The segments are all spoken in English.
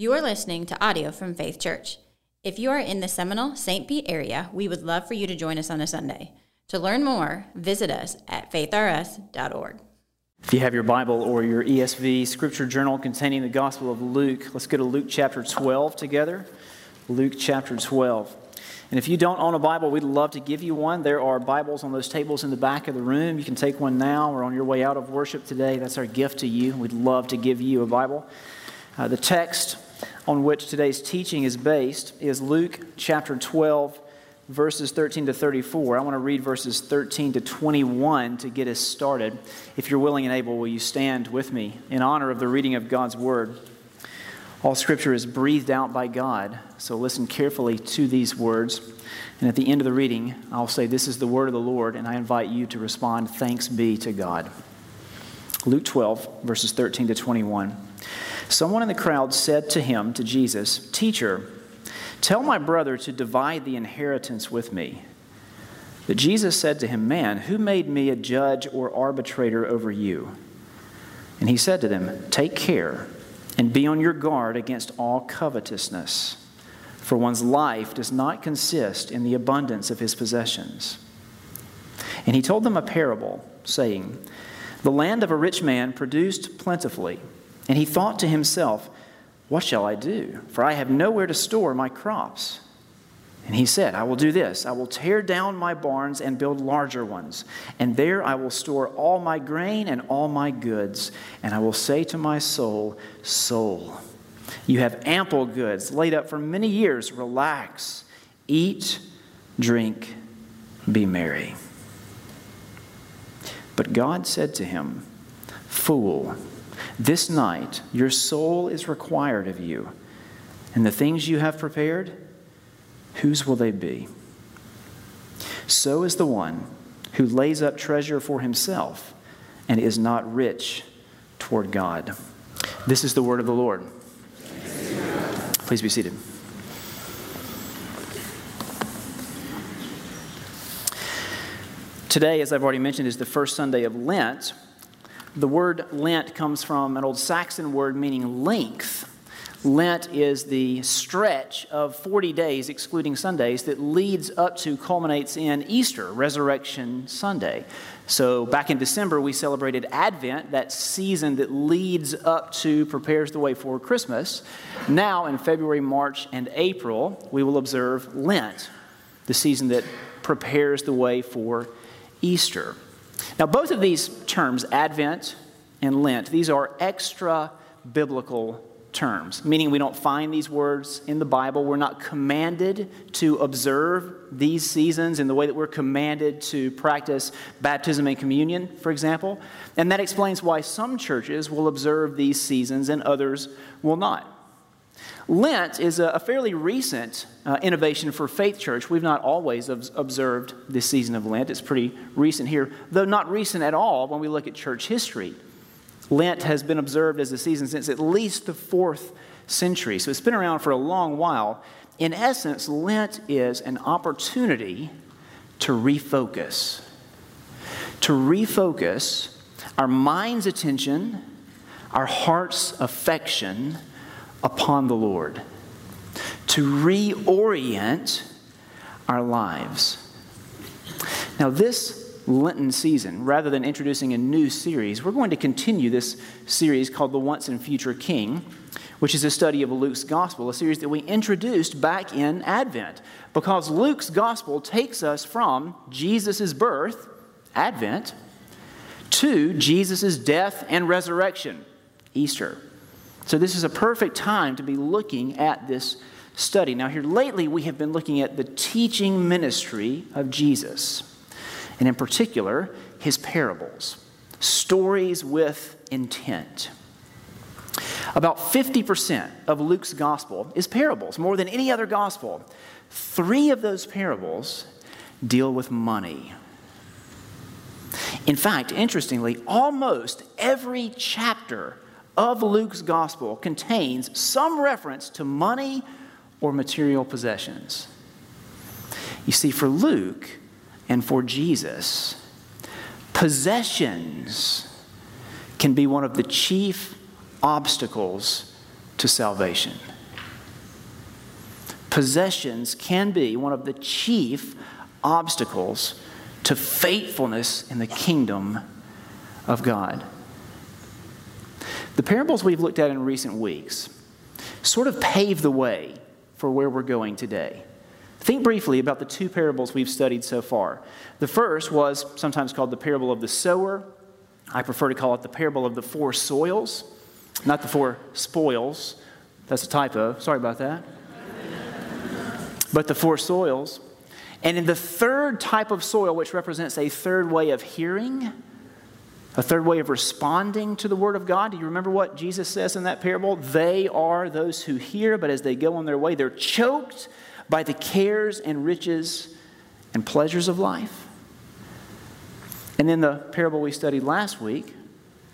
You are listening to audio from Faith Church. If you are in the Seminole, St. Pete area, we would love for you to join us on a Sunday. To learn more, visit us at faithrs.org. If you have your Bible or your ESV scripture journal containing the Gospel of Luke, let's go to Luke chapter 12 together. Luke chapter 12. And if you don't own a Bible, we'd love to give you one. There are Bibles on those tables in the back of the room. You can take one now or on your way out of worship today. That's our gift to you. We'd love to give you a Bible. Uh, the text on which today's teaching is based is Luke chapter 12, verses 13 to 34. I want to read verses 13 to 21 to get us started. If you're willing and able, will you stand with me in honor of the reading of God's word? All scripture is breathed out by God, so listen carefully to these words. And at the end of the reading, I'll say, This is the word of the Lord, and I invite you to respond, Thanks be to God. Luke 12, verses 13 to 21. Someone in the crowd said to him, to Jesus, Teacher, tell my brother to divide the inheritance with me. But Jesus said to him, Man, who made me a judge or arbitrator over you? And he said to them, Take care and be on your guard against all covetousness, for one's life does not consist in the abundance of his possessions. And he told them a parable, saying, The land of a rich man produced plentifully. And he thought to himself, What shall I do? For I have nowhere to store my crops. And he said, I will do this I will tear down my barns and build larger ones, and there I will store all my grain and all my goods. And I will say to my soul, Soul, you have ample goods laid up for many years. Relax, eat, drink, be merry. But God said to him, Fool, this night your soul is required of you, and the things you have prepared, whose will they be? So is the one who lays up treasure for himself and is not rich toward God. This is the word of the Lord. Please be seated. Today, as I've already mentioned, is the first Sunday of Lent. The word Lent comes from an old Saxon word meaning length. Lent is the stretch of 40 days, excluding Sundays, that leads up to, culminates in Easter, Resurrection Sunday. So, back in December, we celebrated Advent, that season that leads up to, prepares the way for Christmas. Now, in February, March, and April, we will observe Lent, the season that prepares the way for Easter. Now, both of these terms, Advent and Lent, these are extra biblical terms, meaning we don't find these words in the Bible. We're not commanded to observe these seasons in the way that we're commanded to practice baptism and communion, for example. And that explains why some churches will observe these seasons and others will not. Lent is a, fairly recent uh, innovation for Faith Church. We've not always observed this season of Lent. It's pretty recent here, though not recent at all when we look at church history. Lent has been observed as a season since at least the fourth century, so it's been around for a long while. In essence, Lent is an opportunity to refocus. To refocus our mind's attention, our heart's affection upon the Lord, to reorient our lives. Now, this Lenten season, rather than introducing a new series, we're going to continue this series called The Once and Future King, which is a study of Luke's Gospel, a series that we introduced back in Advent. Because Luke's Gospel takes us from Jesus' birth, Advent, to Jesus' death and resurrection, Easter. So, this is a perfect time to be looking at this study. Now, here lately, we have been looking at the teaching ministry of Jesus, and in particular, his parables, stories with intent. About 50% of Luke's gospel is parables, more than any other gospel. Three of those parables deal with money. In fact, interestingly, almost every chapter of Luke's gospel contains some reference to money or material possessions. You see, for Luke and for Jesus, possessions can be one of the chief obstacles to salvation. Possessions can be one of the chief obstacles to faithfulness in the kingdom of God. The parables we've looked at in recent weeks sort of pave the way for where we're going today. Think briefly about the two parables we've studied so far. The first was sometimes called the parable of the sower. I prefer to call it the parable of the four soils, not the four spoils. That's a typo. Sorry about that. but the four soils. And in the third type of soil, which represents a third way of hearing, a third way of responding to the Word of God. Do you remember what Jesus says in that parable? They are those who hear, but as they go on their way, they're choked by the cares and riches and pleasures of life. And then the parable we studied last week,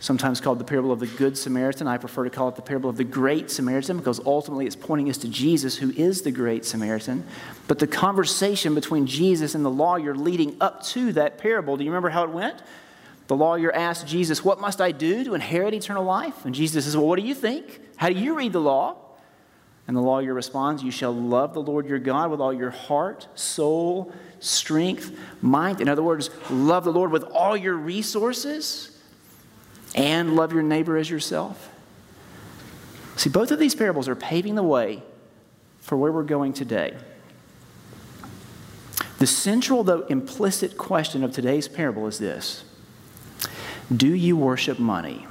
sometimes called the parable of the Good Samaritan, I prefer to call it the parable of the Great Samaritan because ultimately it's pointing us to Jesus, who is the Great Samaritan. But the conversation between Jesus and the lawyer leading up to that parable, do you remember how it went? The lawyer asked Jesus, What must I do to inherit eternal life? And Jesus says, Well, what do you think? How do you read the law? And the lawyer responds, You shall love the Lord your God with all your heart, soul, strength, mind. In other words, love the Lord with all your resources and love your neighbor as yourself. See, both of these parables are paving the way for where we're going today. The central, though implicit question of today's parable is this do you worship money?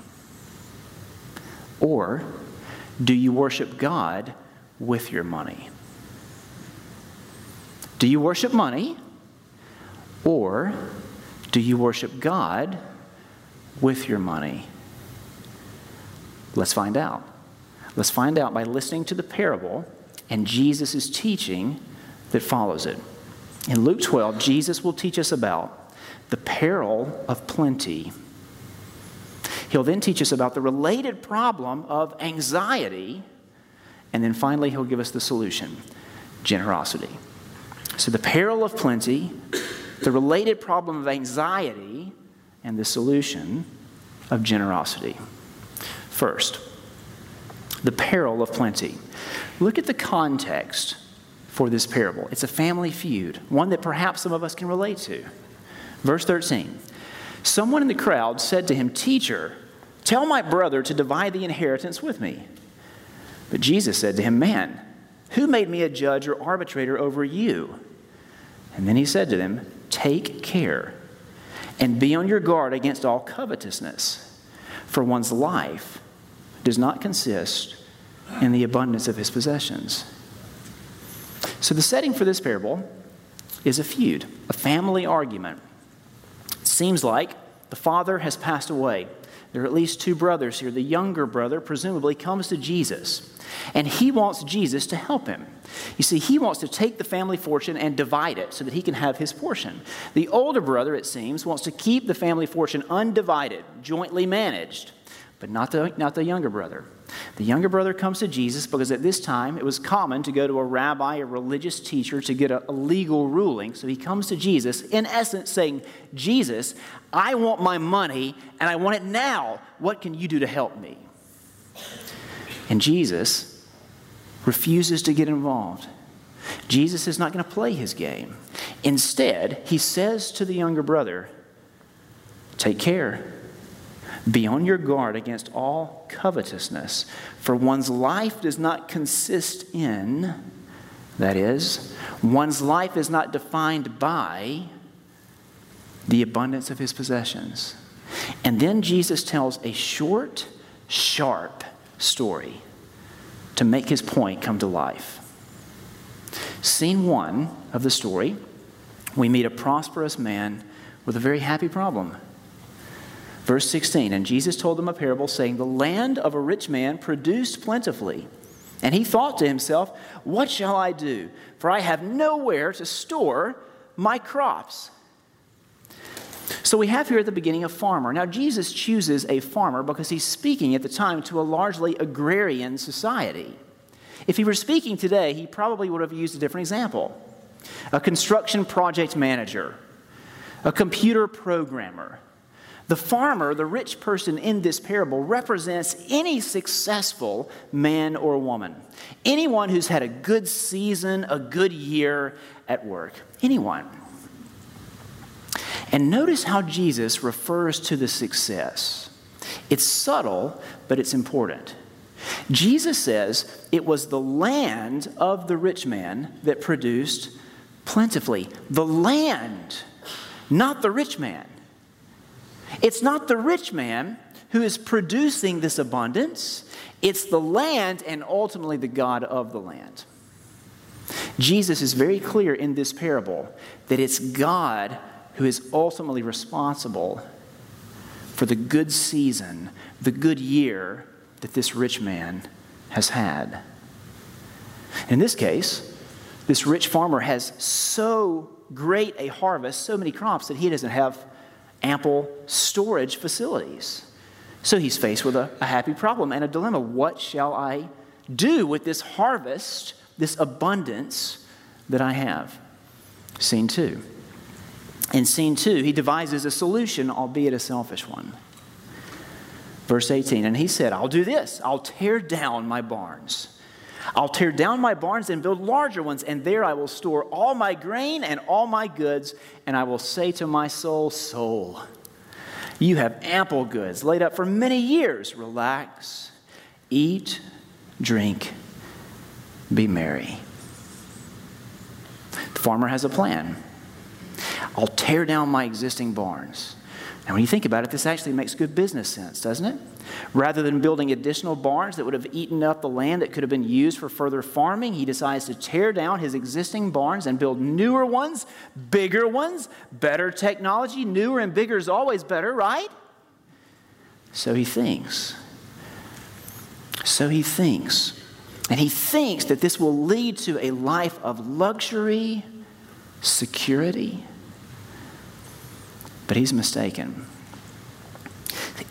Or do you worship God with your money? Do you worship money? Or do you worship God with your money? Let's find out. Let's find out by listening to the parable and Jesus' teaching that follows it. In Luke 12, Jesus will teach us about the peril of plenty He'll then teach us about the related problem of anxiety. And then finally, he'll give us the solution generosity. So, the peril of plenty, the related problem of anxiety, and the solution of generosity. First, the peril of plenty. Look at the context for this parable. It's a family feud, one that perhaps some of us can relate to. Verse 13 Someone in the crowd said to him, Teacher, Tell my brother to divide the inheritance with me. But Jesus said to him, Man, who made me a judge or arbitrator over you? And then he said to them, Take care and be on your guard against all covetousness, for one's life does not consist in the abundance of his possessions. So, the setting for this parable is a feud, a family argument. Seems like the father has passed away there are at least two brothers here. The younger brother, presumably, comes to Jesus, and he wants Jesus to help him. You see, he wants to take the family fortune and divide it so that he can have his portion. The older brother, it seems, wants to keep the family fortune undivided, jointly managed, but not the, not the younger brother. The younger brother comes to Jesus because at this time it was common to go to a rabbi, a religious teacher, to get a, a, legal ruling. So he comes to Jesus, in essence, saying, Jesus, I want my money and I want it now. What can you do to help me? And Jesus refuses to get involved. Jesus is not going to play his game. Instead, he says to the younger brother, Take care. Be on your guard against all covetousness, for one's life does not consist in, that is, one's life is not defined by the abundance of his possessions. And then Jesus tells a short, sharp story to make his point come to life. Scene one of the story, we meet a prosperous man with a very happy problem. Verse 16 And Jesus told them a parable, saying, The land of a rich man produced plentifully. And he thought to himself, What shall I do? For I have nowhere to store my crops. So we have here at the beginning a farmer. Now, Jesus chooses a farmer because he's speaking at the time to a largely agrarian society. If he were speaking today, he probably would have used a different example a construction project manager, a computer programmer, The farmer, the rich person in this parable, represents any successful man or woman. Anyone who's had a good season, a good year at work. Anyone. And notice how Jesus refers to the success. It's subtle, but it's important. Jesus says it was the land of the rich man that produced plentifully. The land, not the rich man. It's not the rich man who is producing this abundance, it's the land and ultimately the God of the land. Jesus is very clear in this parable that it's God who is ultimately responsible for the good season, the good year that this rich man has had. In this case, this rich farmer has so great a harvest, so many crops, that he doesn't have ample storage facilities. So he's faced with a, a happy problem and a dilemma. What shall I do with this harvest, this abundance that I have? Scene two. In scene two, he devises a solution, albeit a selfish one. Verse 18, and he said, I'll do this. I'll tear down my barns. I'll tear down my barns and build larger ones, and there I will store all my grain and all my goods, and I will say to my soul, Soul, you have ample goods laid up for many years. Relax, eat, drink, be merry. The farmer has a plan. I'll tear down my existing barns. And when you think about it, this actually makes good business sense, doesn't it? Rather than building additional barns that would have eaten up the land that could have been used for further farming, he decides to tear down his existing barns and build newer ones, bigger ones, better technology. Newer and bigger is always better, right? So he thinks. So he thinks. And he thinks that this will lead to a life of luxury, security. But he's mistaken.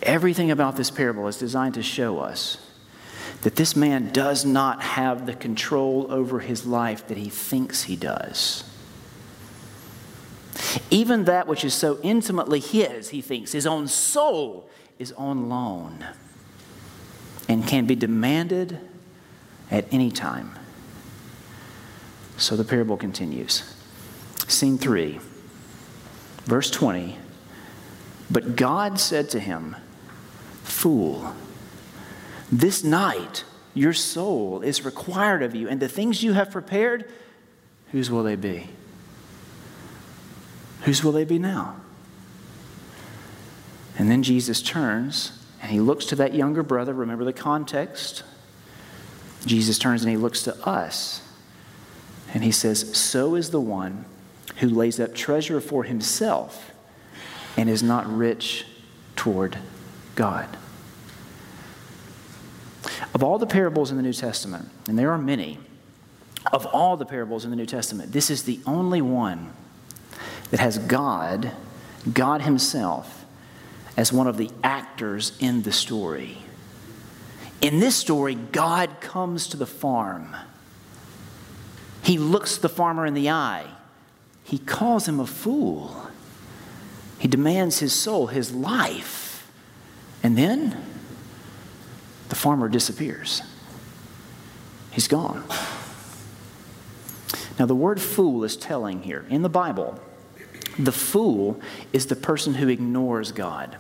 Everything about this parable is designed to show us that this man does not have the control over his life that he thinks he does. Even that which is so intimately his, he thinks, his own soul, is on loan and can be demanded at any time. So the parable continues. Scene 3, verse 20. But God said to him, Fool, this night your soul is required of you, and the things you have prepared, whose will they be? Whose will they be now? And then Jesus turns and he looks to that younger brother. Remember the context? Jesus turns and he looks to us and he says, So is the one who lays up treasure for himself and is not rich toward God. Of all the parables in the New Testament, and there are many, of all the parables in the New Testament, this is the only one that has God, God Himself, as one of the actors in the story. In this story, God comes to the farm. He looks the farmer in the eye. He calls him a fool. He demands his soul, his life. And then the farmer disappears. He's gone. Now, the word fool is telling here. In the Bible, the fool is the person who ignores God,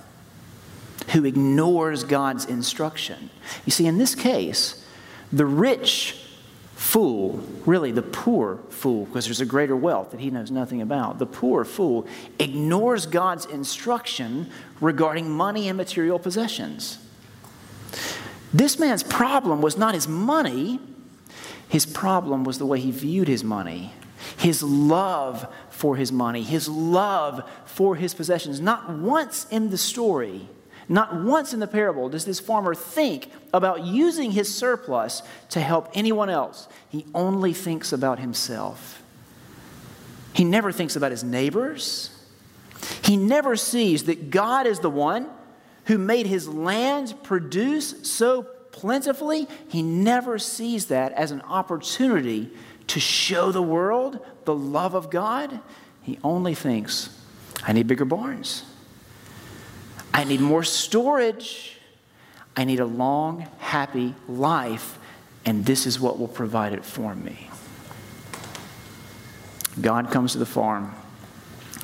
who ignores God's instruction. You see, in this case, the rich fool, really the poor fool, because there's a greater wealth that he knows nothing about, the poor fool ignores God's instruction regarding money and material possessions. This man's problem was not his money, his problem was the way he viewed his money, his love for his money, his love for his possessions. Not once in the story not once in the parable does this farmer think about using his surplus to help anyone else. He only thinks about himself. He never thinks about his neighbors. He never sees that God is the one who made his land produce so plentifully. He never sees that as an opportunity to show the world the love of God. He only thinks, I need bigger barns. I need more storage. I need a long, happy life, and this is what will provide it for me. God comes to the farm,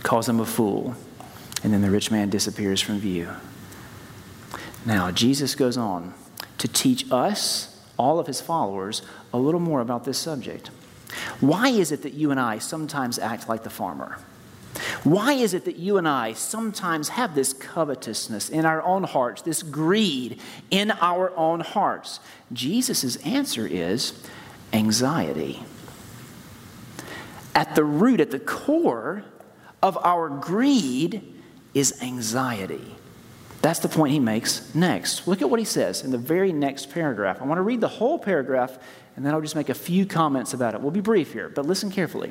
calls him a fool, and then the rich man disappears from view. Now, Jesus goes on to teach us, all of his followers, a little more about this subject. Why is it that you and I sometimes act like the farmer? Why is it that you and I sometimes have this covetousness in our own hearts, this greed in our own hearts? Jesus' answer is anxiety. At the root, at the core of our greed is anxiety. That's the point he makes next. Look at what he says in the very next paragraph. I want to read the whole paragraph and then I'll just make a few comments about it. We'll be brief here, but listen carefully.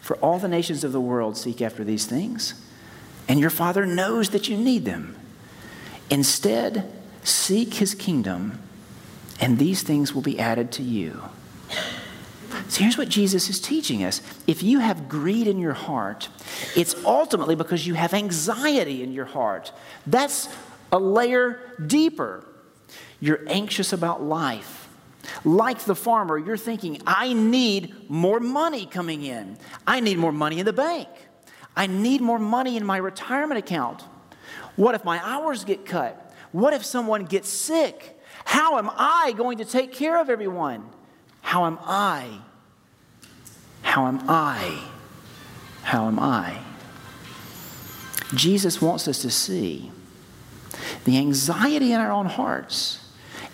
for all the nations of the world seek after these things, and your Father knows that you need them. Instead, seek his kingdom, and these things will be added to you. So here's what Jesus is teaching us. If you have greed in your heart, it's ultimately because you have anxiety in your heart. That's a layer deeper. You're anxious about life. Like the farmer, you're thinking, I need more money coming in. I need more money in the bank. I need more money in my retirement account. What if my hours get cut? What if someone gets sick? How am I going to take care of everyone? How am I? How am I? How am I? Jesus wants us to see the anxiety in our own hearts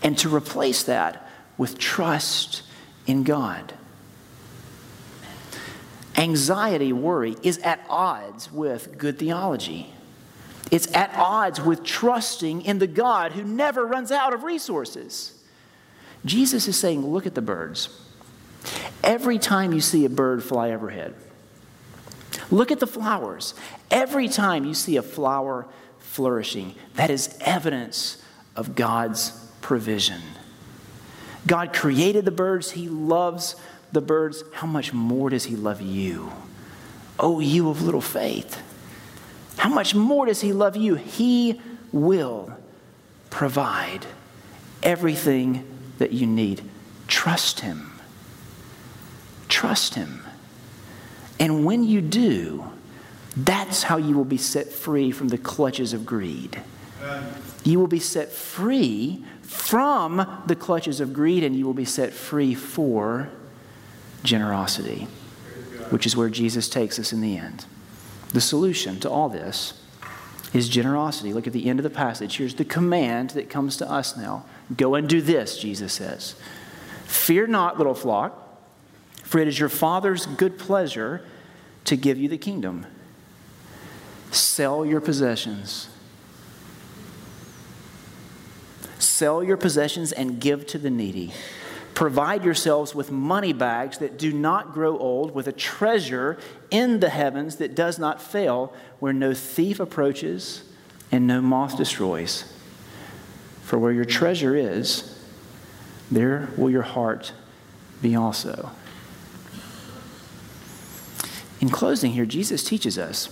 and to replace that with trust in God. Anxiety, worry is at odds with good theology. It's at odds with trusting in the God who never runs out of resources. Jesus is saying, Look at the birds. Every time you see a bird fly overhead, look at the flowers. Every time you see a flower flourishing, that is evidence of God's provision. God created the birds, He loves the birds. How much more does He love you? Oh, you of little faith. How much more does He love you? He will provide everything that you need. Trust Him. Trust Him. And when you do, that's how you will be set free from the clutches of greed. You will be set free from the clutches of greed, and you will be set free for generosity, which is where Jesus takes us in the end. The solution to all this is generosity. Look at the end of the passage. Here's the command that comes to us now Go and do this, Jesus says. Fear not, little flock, for it is your Father's good pleasure to give you the kingdom. Sell your possessions Sell your possessions and give to the needy. Provide yourselves with money bags that do not grow old, with a treasure in the heavens that does not fail, where no thief approaches and no moth destroys. For where your treasure is, there will your heart be also. In closing, here, Jesus teaches us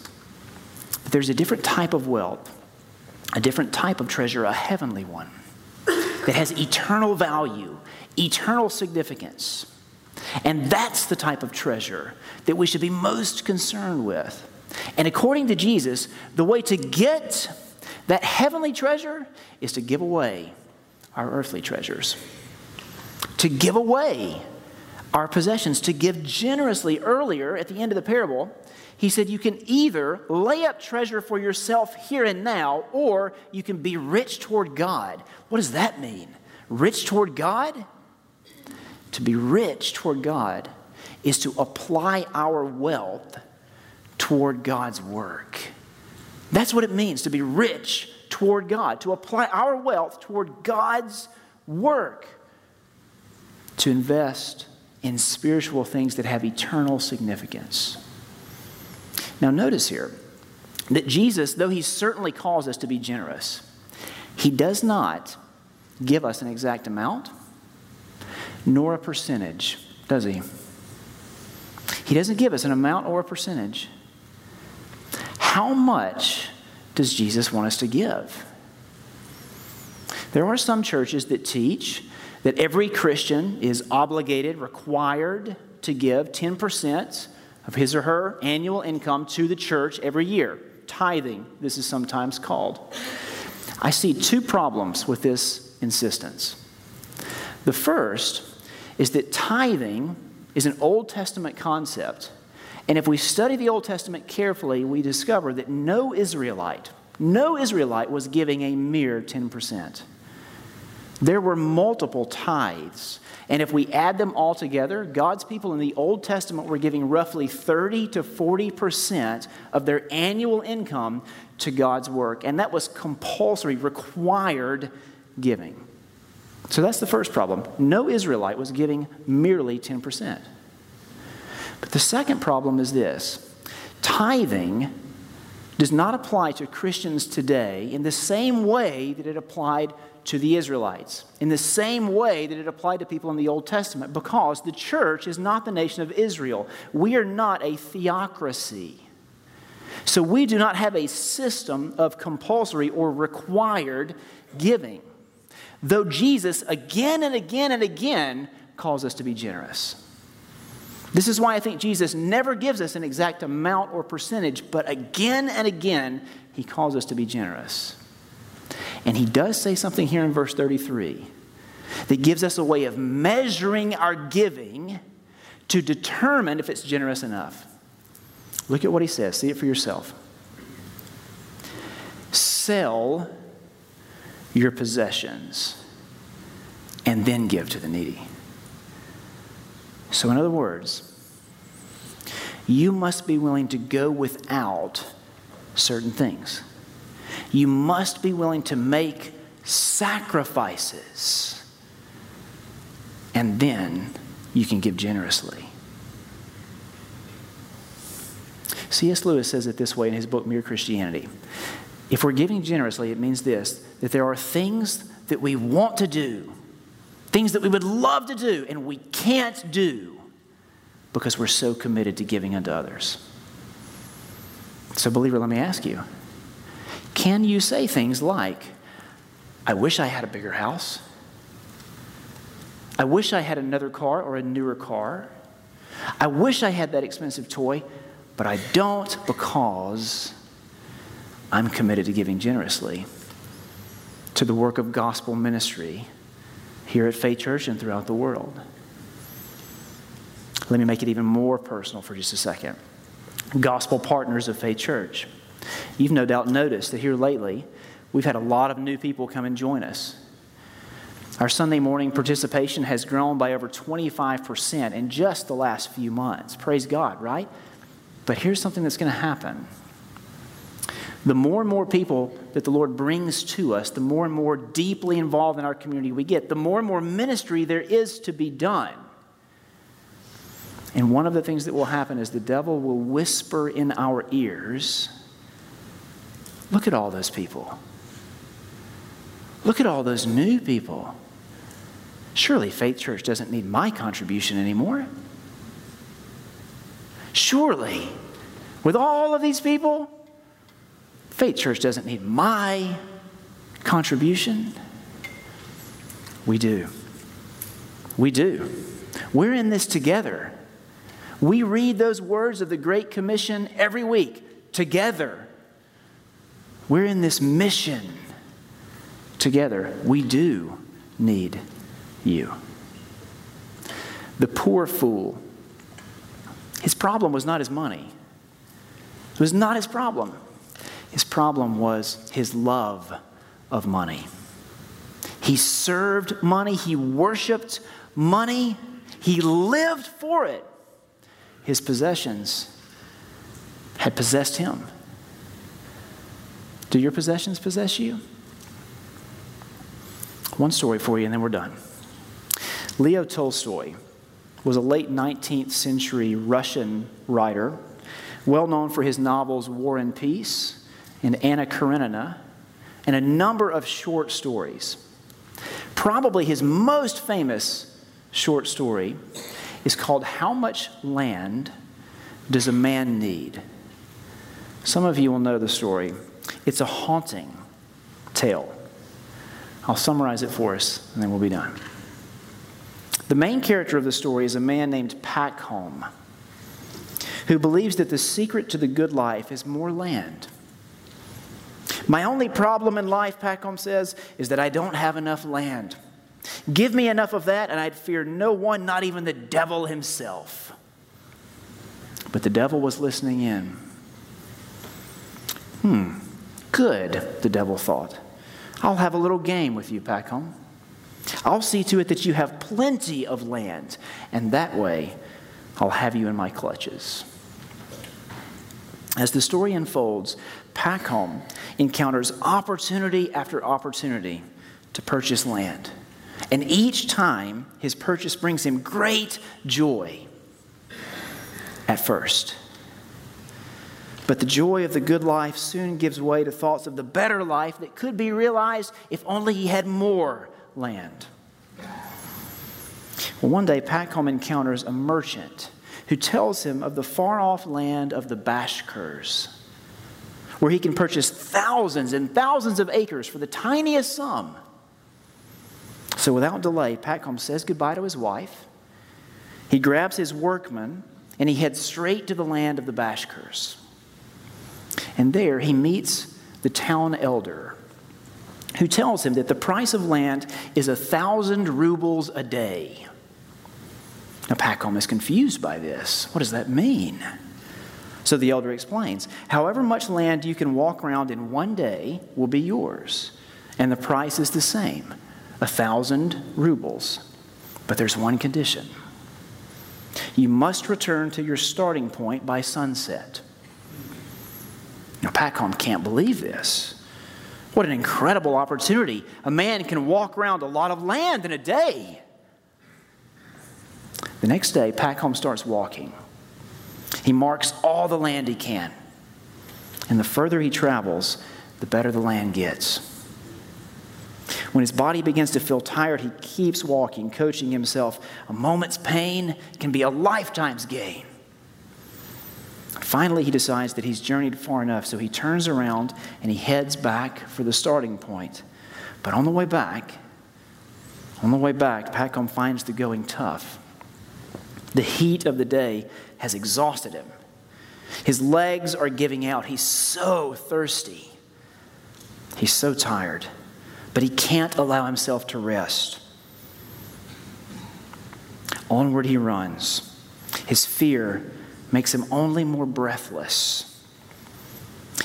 that there's a different type of wealth, a different type of treasure, a heavenly one that has eternal value, eternal significance. And that's the type of treasure that we should be most concerned with. And according to Jesus, the way to get that heavenly treasure is to give away our earthly treasures, to give away our possessions, to give generously. Earlier, at the end of the parable, he said, You can either lay up treasure for yourself here and now, or you can be rich toward God. What does that mean? Rich toward God? To be rich toward God is to apply our wealth toward God's work. That's what it means to be rich toward God, to apply our wealth toward God's work, to invest in spiritual things that have eternal significance. Now, notice here that Jesus, though he certainly calls us to be generous, he does not give us an exact amount nor a percentage, does he? He doesn't give us an amount or a percentage. How much does Jesus want us to give? There are some churches that teach that every Christian is obligated, required to give 10% of his or her annual income to the church every year. Tithing, this is sometimes called. I see two problems with this insistence. The first is that tithing is an Old Testament concept and if we study the Old Testament carefully, we discover that no Israelite, no Israelite was giving a mere 10%. There were multiple tithes. And if we add them all together, God's people in the Old Testament were giving roughly 30 to 40% of their annual income to God's work. And that was compulsory, required giving. So that's the first problem. No Israelite was giving merely 10%. But the second problem is this tithing does not apply to Christians today in the same way that it applied to the Israelites, in the same way that it applied to people in the Old Testament, because the church is not the nation of Israel. We are not a theocracy. So we do not have a system of compulsory or required giving. Though Jesus again and again and again calls us to be generous. This is why I think Jesus never gives us an exact amount or percentage, but again and again, he calls us to be generous. And he does say something here in verse 33 that gives us a way of measuring our giving to determine if it's generous enough. Look at what he says, see it for yourself. Sell your possessions and then give to the needy. So, in other words, you must be willing to go without certain things. You must be willing to make sacrifices. And then you can give generously. C.S. Lewis says it this way in his book, Mere Christianity. If we're giving generously, it means this that there are things that we want to do things that we would love to do and we can't do because we're so committed to giving unto others. So, believer, let me ask you can you say things like, I wish I had a bigger house? I wish I had another car or a newer car. I wish I had that expensive toy, but I don't because I'm committed to giving generously to the work of gospel ministry here at Faith Church and throughout the world. Let me make it even more personal for just a second. Gospel partners of Faith Church. You've no doubt noticed that here lately, we've had a lot of new people come and join us. Our Sunday morning participation has grown by over 25% in just the last few months. Praise God, right? But here's something that's going to happen the more and more people that the Lord brings to us, the more and more deeply involved in our community we get, the more and more ministry there is to be done. And one of the things that will happen is the devil will whisper in our ears look at all those people. Look at all those new people. Surely Faith Church doesn't need my contribution anymore. Surely, with all of these people, Faith Church doesn't need my contribution. We do. We do. We're in this together. We read those words of the Great Commission every week together. We're in this mission together. We do need you. The poor fool, his problem was not his money. It was not his problem. His problem was his love of money. He served money, he worshiped money, he lived for it. His possessions had possessed him. Do your possessions possess you? One story for you, and then we're done. Leo Tolstoy was a late 19th century Russian writer, well known for his novels War and Peace and Anna Karenina, and a number of short stories. Probably his most famous short story is called How Much Land Does a Man Need? Some of you will know the story. It's a haunting tale. I'll summarize it for us, and then we'll be done. The main character of the story is a man named Packham, who believes that the secret to the good life is more land. My only problem in life, Packham says, is that I don't have enough land. Give me enough of that, and I'd fear no one, not even the devil himself. But the devil was listening in. Hmm, good, the devil thought. I'll have a little game with you, Packham. I'll see to it that you have plenty of land, and that way I'll have you in my clutches. As the story unfolds, Packham encounters opportunity after opportunity to purchase land. And each time, his purchase brings him great joy at first. But the joy of the good life soon gives way to thoughts of the better life that could be realized if only he had more land. Well, one day, Packham encounters a merchant who tells him of the far off land of the Bashkirs, where he can purchase thousands and thousands of acres for the tiniest sum. So, without delay, Packham says goodbye to his wife. He grabs his workmen and he heads straight to the land of the Bashkirs. And there he meets the town elder who tells him that the price of land is a thousand rubles a day. Now, Packham is confused by this. What does that mean? So the elder explains however much land you can walk around in one day will be yours, and the price is the same a thousand rubles. But there's one condition you must return to your starting point by sunset. Now, can't believe this. What an incredible opportunity. A man can walk around a lot of land in a day. The next day, Packham starts walking. He marks all the land he can. And the further he travels, the better the land gets. When his body begins to feel tired, he keeps walking, coaching himself. A moment's pain can be a lifetime's gain. Finally, he decides that he's journeyed far enough, so he turns around and he heads back for the starting point. But on the way back, on the way back, Packham finds the going tough. The heat of the day has exhausted him. His legs are giving out. He's so thirsty. He's so tired, but he can't allow himself to rest. Onward he runs. His fear makes him only more breathless.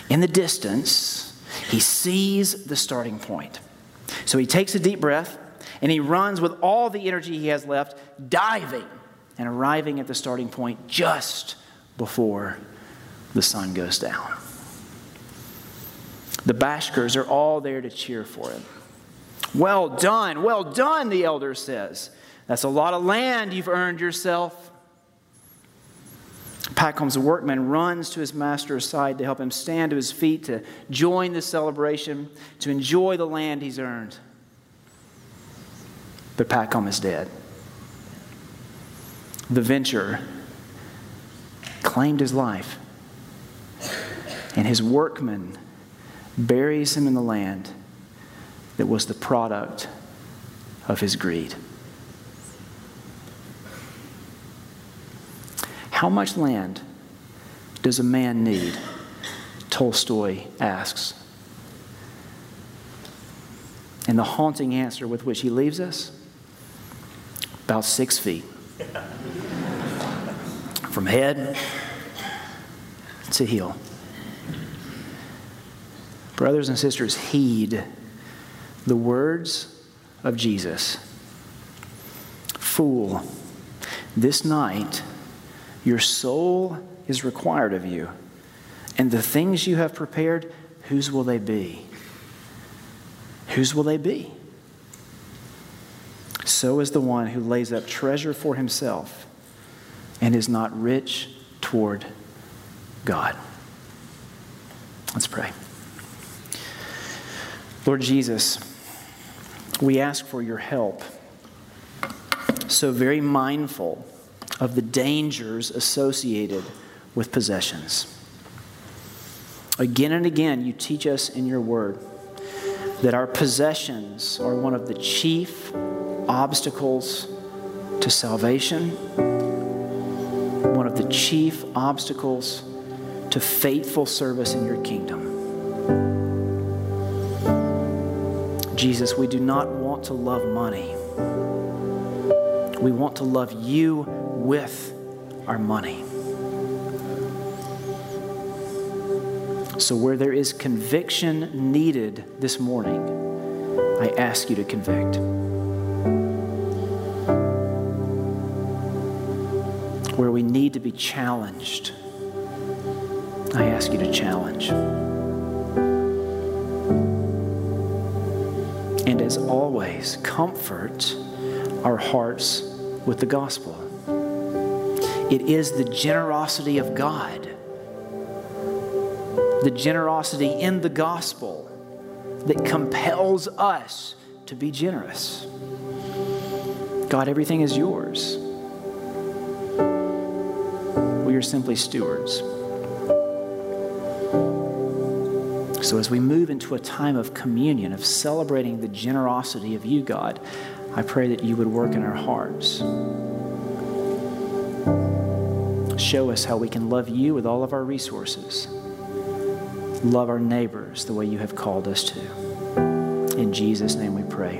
In the distance, he sees the starting point. So he takes a deep breath and he runs with all the energy he has left, diving and arriving at the starting point just before the sun goes down. The Bashkirs are all there to cheer for him. Well done, well done, the elder says. That's a lot of land you've earned yourself. Packham's workman runs to his master's side to help him stand to his feet, to join the celebration, to enjoy the land he's earned. But Packham is dead. The venture claimed his life, and his workman buries him in the land that was the product of his greed. How much land does a man need? Tolstoy asks. And the haunting answer with which he leaves us about six feet. From head to heel. Brothers and sisters, heed the words of Jesus. Fool, this night your soul is required of you, and the things you have prepared, whose will they be? Whose will they be? So is the one who lays up treasure for himself and is not rich toward God. Let's pray. Lord Jesus, we ask for your help. So, very mindful of the dangers associated with possessions. Again and again, you teach us in your word that our possessions are one of the chief obstacles to salvation, one of the chief obstacles to faithful service in your kingdom. Jesus, we do not want to love money. We want to love you with our money. So, where there is conviction needed this morning, I ask you to convict. Where we need to be challenged, I ask you to challenge. And as always, comfort our hearts with the gospel. It is the generosity of God, the generosity in the gospel that compels us to be generous. God, everything is yours. We are simply stewards. So, as we move into a time of communion, of celebrating the generosity of you, God, I pray that you would work in our hearts. Show us how we can love you with all of our resources, love our neighbors the way you have called us to. In Jesus' name we pray.